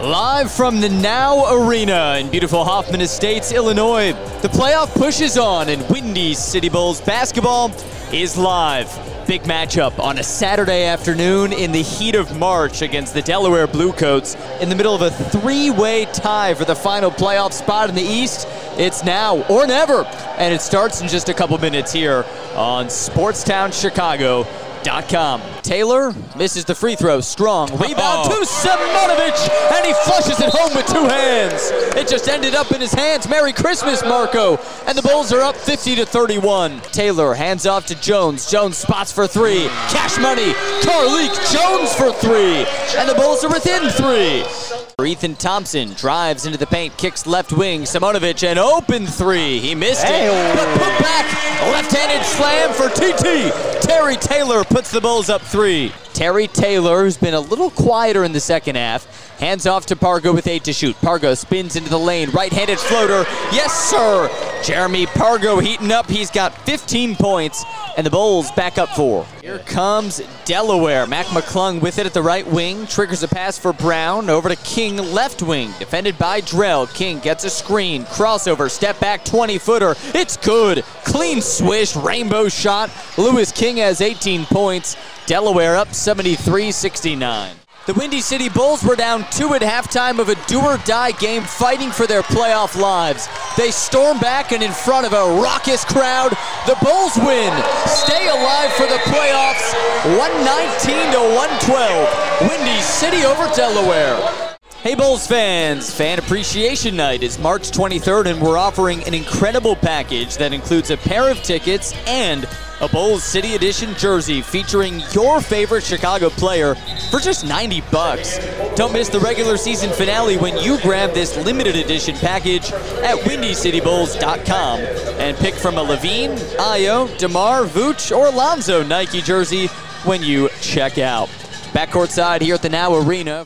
Live from the Now Arena in beautiful Hoffman Estates, Illinois, the playoff pushes on and Windy City Bulls basketball is live. Big matchup on a Saturday afternoon in the heat of March against the Delaware Bluecoats in the middle of a three-way tie for the final playoff spot in the East. It's now or never, and it starts in just a couple minutes here on Sportstown Chicago. Com. Taylor misses the free throw. Strong. Rebound to Simonovic, and he flushes it home with two hands. It just ended up in his hands. Merry Christmas, Marko. And the Bulls are up 50 to 31. Taylor hands off to Jones. Jones spots for three. Cash money. Carlik Jones for three. And the Bulls are within three. Ethan Thompson drives into the paint, kicks left wing. Simonovic, an open three. He missed it, but put back. Left-handed slam for TT. Terry Taylor puts the Bulls up three. Terry Taylor, who's been a little quieter in the second half, hands off to Pargo with eight to shoot. Pargo spins into the lane, right-handed floater. Yes, sir. Jeremy Pargo heating up. He's got 15 points, and the Bulls back up four. Here comes Delaware. Mac McClung with it at the right wing. Triggers a pass for Brown. Over to King, left wing. Defended by Drell. King gets a screen. Crossover. Step back 20-footer. It's good. Clean swish. Rainbow shot. Louis King has 18 points. Delaware up 73-69. The Windy City Bulls were down two at halftime of a do-or-die game fighting for their playoff lives. They storm back and in front of a raucous crowd, the Bulls win. Stay alive for the playoffs, 119 to 112. Windy City over Delaware. Hey Bulls fans, Fan Appreciation Night is March 23rd and we're offering an incredible package that includes a pair of tickets and a Bulls City Edition jersey featuring your favorite Chicago player for just 90 bucks. Don't miss the regular season finale when you grab this limited edition package at WindyCityBulls.com and pick from a LaVine, Ayo, DeMar, Vooch, or Lonzo Nike jersey when you check out. Backcourt side here at the Now Arena.